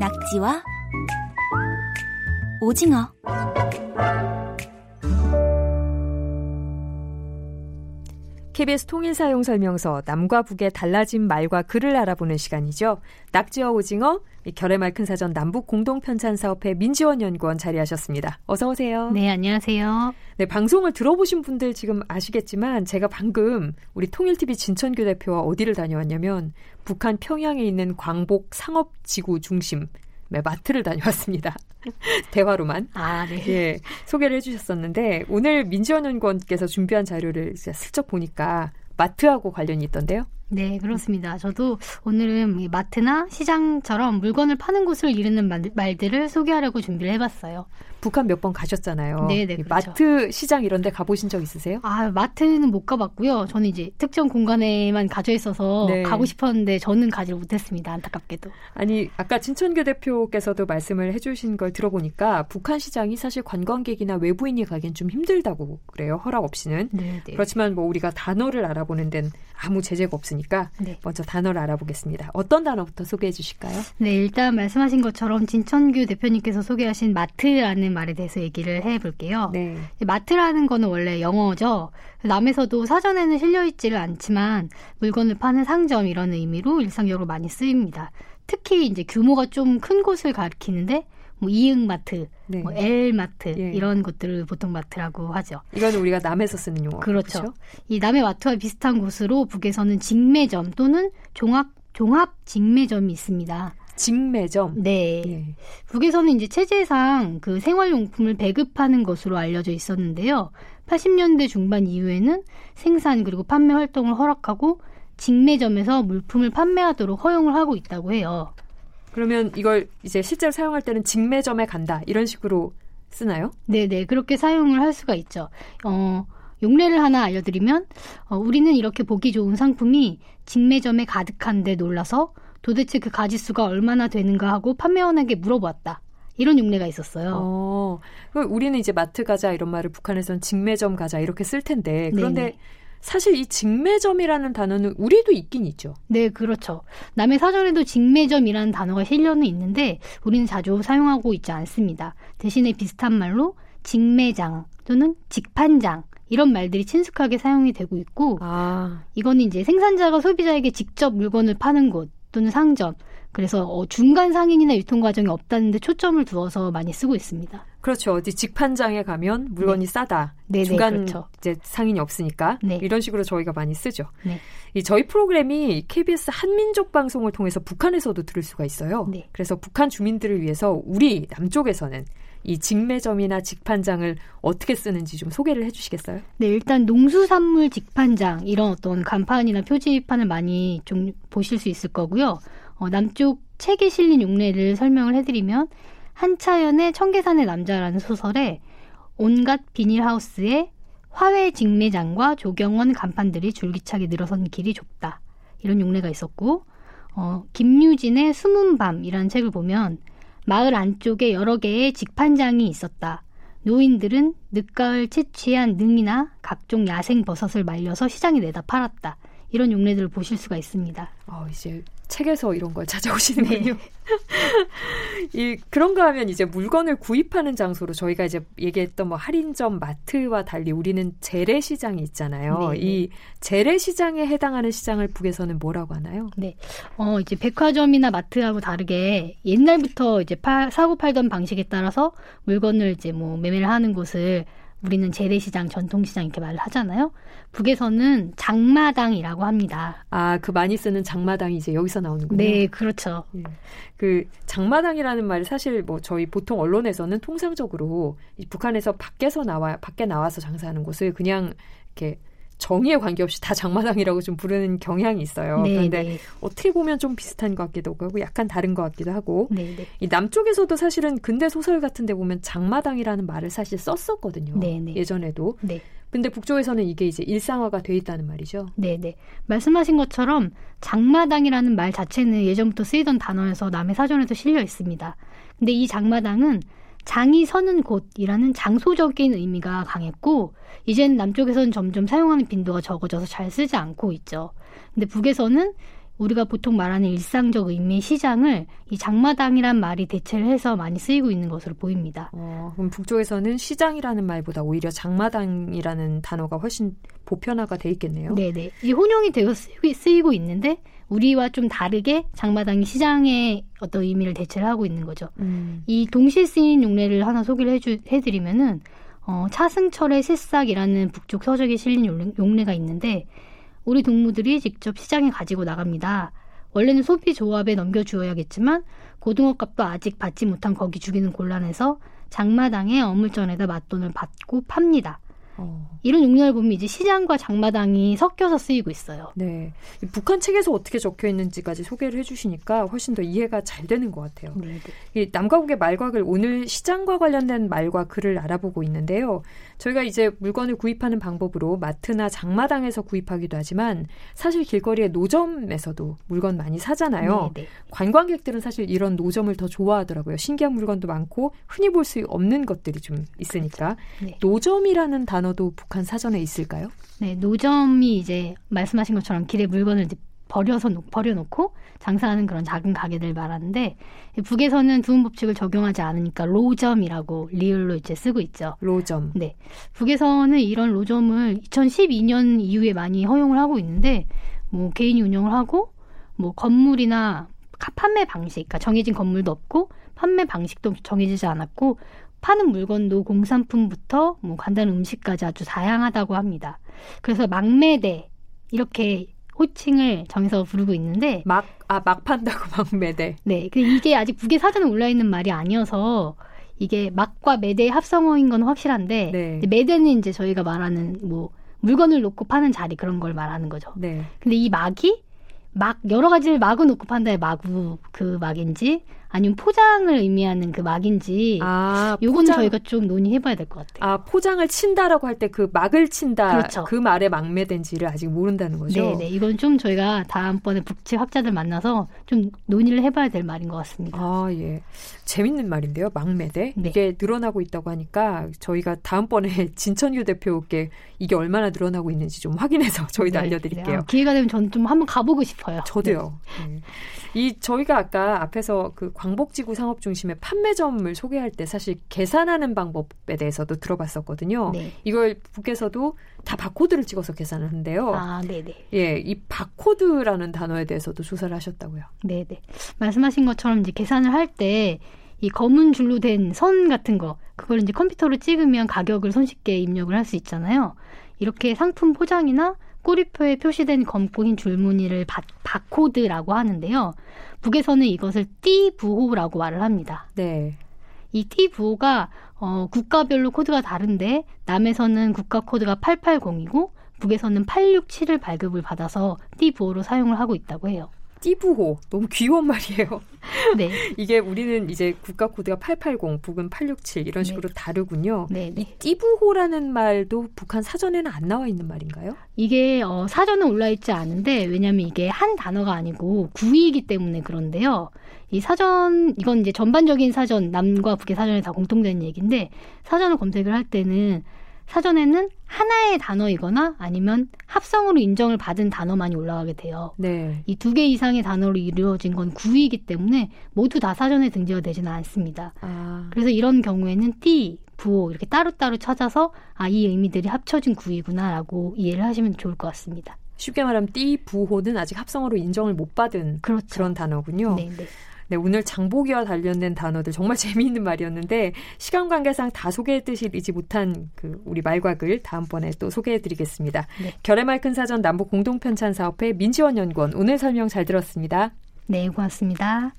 낙지와 오징어 KBS 통일사용설명서 남과 북의 달라진 말과 글을 알아보는 시간이죠. 낙지와 오징어 결의말 큰 사전 남북 공동 편찬 사업회 민지원 연구원 자리하셨습니다. 어서 오세요. 네, 안녕하세요. 네, 방송을 들어보신 분들 지금 아시겠지만 제가 방금 우리 통일TV 진천규 대표와 어디를 다녀왔냐면 북한 평양에 있는 광복 상업지구 중심 네, 마트를 다녀왔습니다. 대화로만. 아, 네. 예, 소개를 해주셨었는데, 오늘 민지원 연구원께서 준비한 자료를 슬쩍 보니까 마트하고 관련이 있던데요? 네, 그렇습니다. 저도 오늘은 마트나 시장처럼 물건을 파는 곳을 이르는 말, 들을 소개하려고 준비를 해봤어요. 북한 몇 번 가셨잖아요. 네, 네, 그렇죠. 마트, 시장 이런 데 가보신 적 있으세요? 아, 마트는 못 가봤고요. 저는 이제 특정 공간에만 가져 있어서 네. 가고 싶었는데 저는 가지 못했습니다. 안타깝게도. 아니, 아까 진천규 대표께서도 말씀을 해주신 걸 들어보니까 북한 시장이 사실 관광객이나 외부인이 가기엔 좀 힘들다고 그래요. 허락 없이는. 네, 네. 그렇지만 뭐 우리가 단어를 알아보는 데는 아무 제재가 없으니까 네. 먼저 단어를 알아보겠습니다. 어떤 단어부터 소개해 주실까요? 네, 일단 말씀하신 것처럼 진천규 대표님께서 소개하신 마트라는 말에 대해서 얘기를 해 볼게요. 네. 마트라는 거는 원래 영어죠. 남에서도 사전에는 실려 있지를 않지만 물건을 파는 상점 이런 의미로 일상적으로 많이 쓰입니다. 특히 이제 규모가 좀 큰 곳을 가리키는데 뭐 이응마트, 네. 뭐 L마트 예. 이런 것들을 보통 마트라고 하죠. 이거는 우리가 남에서 쓰는 용어. 그렇죠. 그렇죠? 이 남의 마트와 비슷한 곳으로 북에서는 직매점 또는 종합 종합 직매점이 있습니다. 직매점. 네. 예. 북에서는 이제 체제상 그 생활용품을 배급하는 것으로 알려져 있었는데요. 80년대 중반 이후에는 생산 그리고 판매 활동을 허락하고 직매점에서 물품을 판매하도록 허용을 하고 있다고 해요. 그러면 이걸 이제 실제로 사용할 때는 직매점에 간다 이런 식으로 쓰나요? 네네 그렇게 사용을 할 수가 있죠. 어, 용례를 하나 알려드리면 어, 우리는 이렇게 보기 좋은 상품이 직매점에 가득한데 놀라서 도대체 그 가지수가 얼마나 되는가 하고 판매원에게 물어보았다. 이런 용례가 있었어요. 어, 우리는 이제 마트 가자 이런 말을 북한에서는 직매점 가자 이렇게 쓸 텐데 그런데 네네. 사실 이 직매점이라는 단어는 우리도 있긴 있죠. 네, 그렇죠. 남의 사전에도 직매점이라는 단어가 실려는 있는데 우리는 자주 사용하고 있지 않습니다. 대신에 비슷한 말로 직매장 또는 직판장 이런 말들이 친숙하게 사용이 되고 있고 아. 이거는 이제 생산자가 소비자에게 직접 물건을 파는 곳 또는 상점 그래서 어, 중간 상인이나 유통 과정이 없다는데 초점을 두어서 많이 쓰고 있습니다. 그렇죠. 어디 직판장에 가면 물건이 네. 싸다. 네네, 중간 그렇죠. 이제 상인이 없으니까 네. 이런 식으로 저희가 많이 쓰죠. 네. 이 저희 프로그램이 KBS 한민족 방송을 통해서 북한에서도 들을 수가 있어요. 네. 그래서 북한 주민들을 위해서 우리 남쪽에서는 이 직매점이나 직판장을 어떻게 쓰는지 좀 소개를 해주시겠어요? 네, 일단 농수산물 직판장 이런 어떤 간판이나 표지판을 많이 좀 보실 수 있을 거고요. 어, 남쪽 책에 실린 용례를 설명을 해드리면 한차연의 청계산의 남자라는 소설에 온갖 비닐하우스에 화훼 직매장과 조경원 간판들이 줄기차게 늘어선 길이 좁다. 이런 용례가 있었고, 어, 김유진의 숨은 밤이라는 책을 보면 마을 안쪽에 여러 개의 직판장이 있었다. 노인들은 늦가을 채취한 능이나 각종 야생 버섯을 말려서 시장에 내다 팔았다. 이런 용례들을 보실 수가 있습니다. 어, 이제 책에서 이런 걸 찾아오시는군요. 네. 이 그런가 하면 이제 물건을 구입하는 장소로 저희가 이제 얘기했던 뭐 할인점 마트와 달리 우리는 재래 시장이 있잖아요. 네. 이 재래 시장에 해당하는 시장을 북에서는 뭐라고 하나요? 네. 어 이제 백화점이나 마트하고 다르게 옛날부터 이제 파, 사고 팔던 방식에 따라서 물건을 이제 뭐 매매를 하는 곳을 우리는 재래시장, 전통시장 이렇게 말을 하잖아요. 북에서는 장마당이라고 합니다. 아, 그 많이 쓰는 장마당이 이제 여기서 나오는군요. 네, 그렇죠. 예. 그 장마당이라는 말이 사실 뭐 저희 보통 언론에서는 통상적으로 이 북한에서 밖에서 나와 밖에 나와서 장사하는 곳을 그냥 이렇게 정의에 관계없이 다 장마당이라고 좀 부르는 경향이 있어요. 네, 그런데 네. 어떻게 보면 좀 비슷한 것 같기도 하고 약간 다른 것 같기도 하고 네, 네. 이 남쪽에서도 사실은 근대 소설 같은 데 보면 장마당이라는 말을 사실 썼었거든요. 네, 네. 예전에도. 네. 근데 북쪽에서는 이게 이제 일상화가 돼 있다는 말이죠. 네, 네. 말씀하신 것처럼 장마당이라는 말 자체는 예전부터 쓰이던 단어여서 남의 사전에도 실려 있습니다. 근데 이 장마당은 장이 서는 곳이라는 장소적인 의미가 강했고 이젠 남쪽에서는 점점 사용하는 빈도가 적어져서 잘 쓰지 않고 있죠. 근데 북에서는 우리가 보통 말하는 일상적 의미의 시장을 이 장마당이란 말이 대체를 해서 많이 쓰이고 있는 것으로 보입니다. 어, 그럼 북쪽에서는 시장이라는 말보다 오히려 장마당이라는 단어가 훨씬 보편화가 돼 있겠네요. 네네. 이 혼용이 되어 쓰이고, 쓰이고 있는데 우리와 좀 다르게 장마당이 시장의 어떤 의미를 대체를 하고 있는 거죠. 음. 이 동시에 쓰인 용례를 하나 소개를 해주, 해드리면은 어, 차승철의 새싹이라는 북쪽 서적에 실린 용례가 있는데 우리 동무들이 직접 시장에 가지고 나갑니다. 원래는 소비 조합에 넘겨주어야겠지만 고등어값도 아직 받지 못한 거기 주기는 곤란해서 장마당에 어물전에다 맞돈을 받고 팝니다. 어. 이런 용례를 보면 이제 시장과 장마당이 섞여서 쓰이고 있어요. 네. 북한 책에서 어떻게 적혀 있는지까지 소개를 해주시니까 훨씬 더 이해가 잘 되는 것 같아요. 네, 네. 이 남과국의 말과 글 오늘 시장과 관련된 말과 글을 알아보고 있는데요. 저희가 이제 물건을 구입하는 방법으로 마트나 장마당에서 구입하기도 하지만 사실 길거리의 노점에서도 물건 많이 사잖아요. 네, 네. 관광객들은 사실 이런 노점을 더 좋아하더라고요. 신기한 물건도 많고 흔히 볼 수 없는 것들이 좀 있으니까 네. 노점이라는 단어 도 북한 사전에 있을까요? 네, 노점이 이제 말씀하신 것처럼 길에 물건을 버려서 버려놓고 장사하는 그런 작은 가게들 말하는데 북에서는 두음 법칙을 적용하지 않으니까 로점이라고 리을로 이제 쓰고 있죠. 로점. 네. 북에서는 이런 로점을 2012년 이후에 많이 허용을 하고 있는데 뭐 개인이 운영을 하고 뭐 건물이나 판매 방식, 그러니까 정해진 건물도 없고 판매 방식도 정해지지 않았고 파는 물건도 공산품부터 뭐 간단한 음식까지 아주 다양하다고 합니다. 그래서 막매대 이렇게 호칭을 정해서 부르고 있는데 막 아 막 판다고 막매대. 네, 그 이게 아직 북의 사전에 올라 있는 말이 아니어서 이게 막과 매대의 합성어인 건 확실한데 네. 매대는 이제 저희가 말하는 뭐 물건을 놓고 파는 자리 그런 걸 말하는 거죠. 네. 근데 이 막이 막 여러 가지를 막을 놓고 판다의 마구 그 막인지 아니면 포장을 의미하는 그 막인지 아, 요건 포장. 저희가 좀 논의해봐야 될 것 같아요. 아 포장을 친다라고 할 때 그 막을 친다 그렇죠. 그 말에 막매된지를 아직 모른다는 거죠. 네네 이건 좀 저희가 다음번에 북치 학자들 만나서 좀 논의를 해봐야 될 말인 것 같습니다. 아 예, 재밌는 말인데요. 막매대 네. 이게 늘어나고 있다고 하니까 저희가 다음번에 진천유 대표께 이게 얼마나 늘어나고 있는지 좀 확인해서 저희도 네, 알려드릴게요. 아, 기회가 되면 저는 좀 한번 가보고 싶어요. 저도요. 네. 네. 이 저희가 아까 앞에서 그 광복지구 상업 중심의 판매점을 소개할 때 사실 계산하는 방법에 대해서도 들어봤었거든요. 네. 이걸 북에서도 다 바코드를 찍어서 계산을 한대요. 아, 네네. 예, 이 바코드라는 단어에 대해서도 조사를 하셨다고요. 네네. 말씀하신 것처럼 이제 계산을 할 때 이 검은 줄로 된 선 같은 거 그걸 이제 컴퓨터로 찍으면 가격을 손쉽게 입력을 할 수 있잖아요. 이렇게 상품 포장이나 꼬리표에 표시된 검고 흰 줄무늬를 바, 바코드라고 하는데요. 북에서는 이것을 띠부호라고 말을 합니다. 네. 이 띠부호가 어, 국가별로 코드가 다른데 남에서는 국가 코드가 880이고 북에서는 867을 발급을 받아서 띠부호로 사용을 하고 있다고 해요. 띠부호 너무 귀여운 말이에요. 네. 이게 우리는 이제 국가 코드가 880, 북은 867 이런 네. 식으로 네. 다르군요. 네, 네. 이 띠부호라는 말도 북한 사전에는 안 나와 있는 말인가요? 이게 어, 사전은 올라 있지 않은데 왜냐하면 이게 한 단어가 아니고 구이기 때문에 그런데요. 이 사전 이건 이제 전반적인 사전 남과 북의 사전에 다 공통된 얘기인데 사전을 검색을 할 때는 사전에는 하나의 단어이거나 아니면 합성으로 인정을 받은 단어만이 올라가게 돼요. 네. 이 두 개 이상의 단어로 이루어진 건 구이기 때문에 모두 다 사전에 등재가 되지는 않습니다. 아. 그래서 이런 경우에는 띠, 부호 이렇게 따로따로 찾아서 아, 이 의미들이 합쳐진 구이구나라고 이해를 하시면 좋을 것 같습니다. 쉽게 말하면 띠, 부호는 아직 합성어로 인정을 못 받은 그렇죠. 그런 단어군요. 네, 네. 네, 오늘 장보기와 관련된 단어들 정말 재미있는 말이었는데 시간 관계상 다 소개해드리지 못한 그 우리 말과 글 다음번에 또 소개해드리겠습니다. 네. 결의말 큰 사전 남북 공동편찬 사업회 민지원 연구원 오늘 설명 잘 들었습니다. 네, 고맙습니다.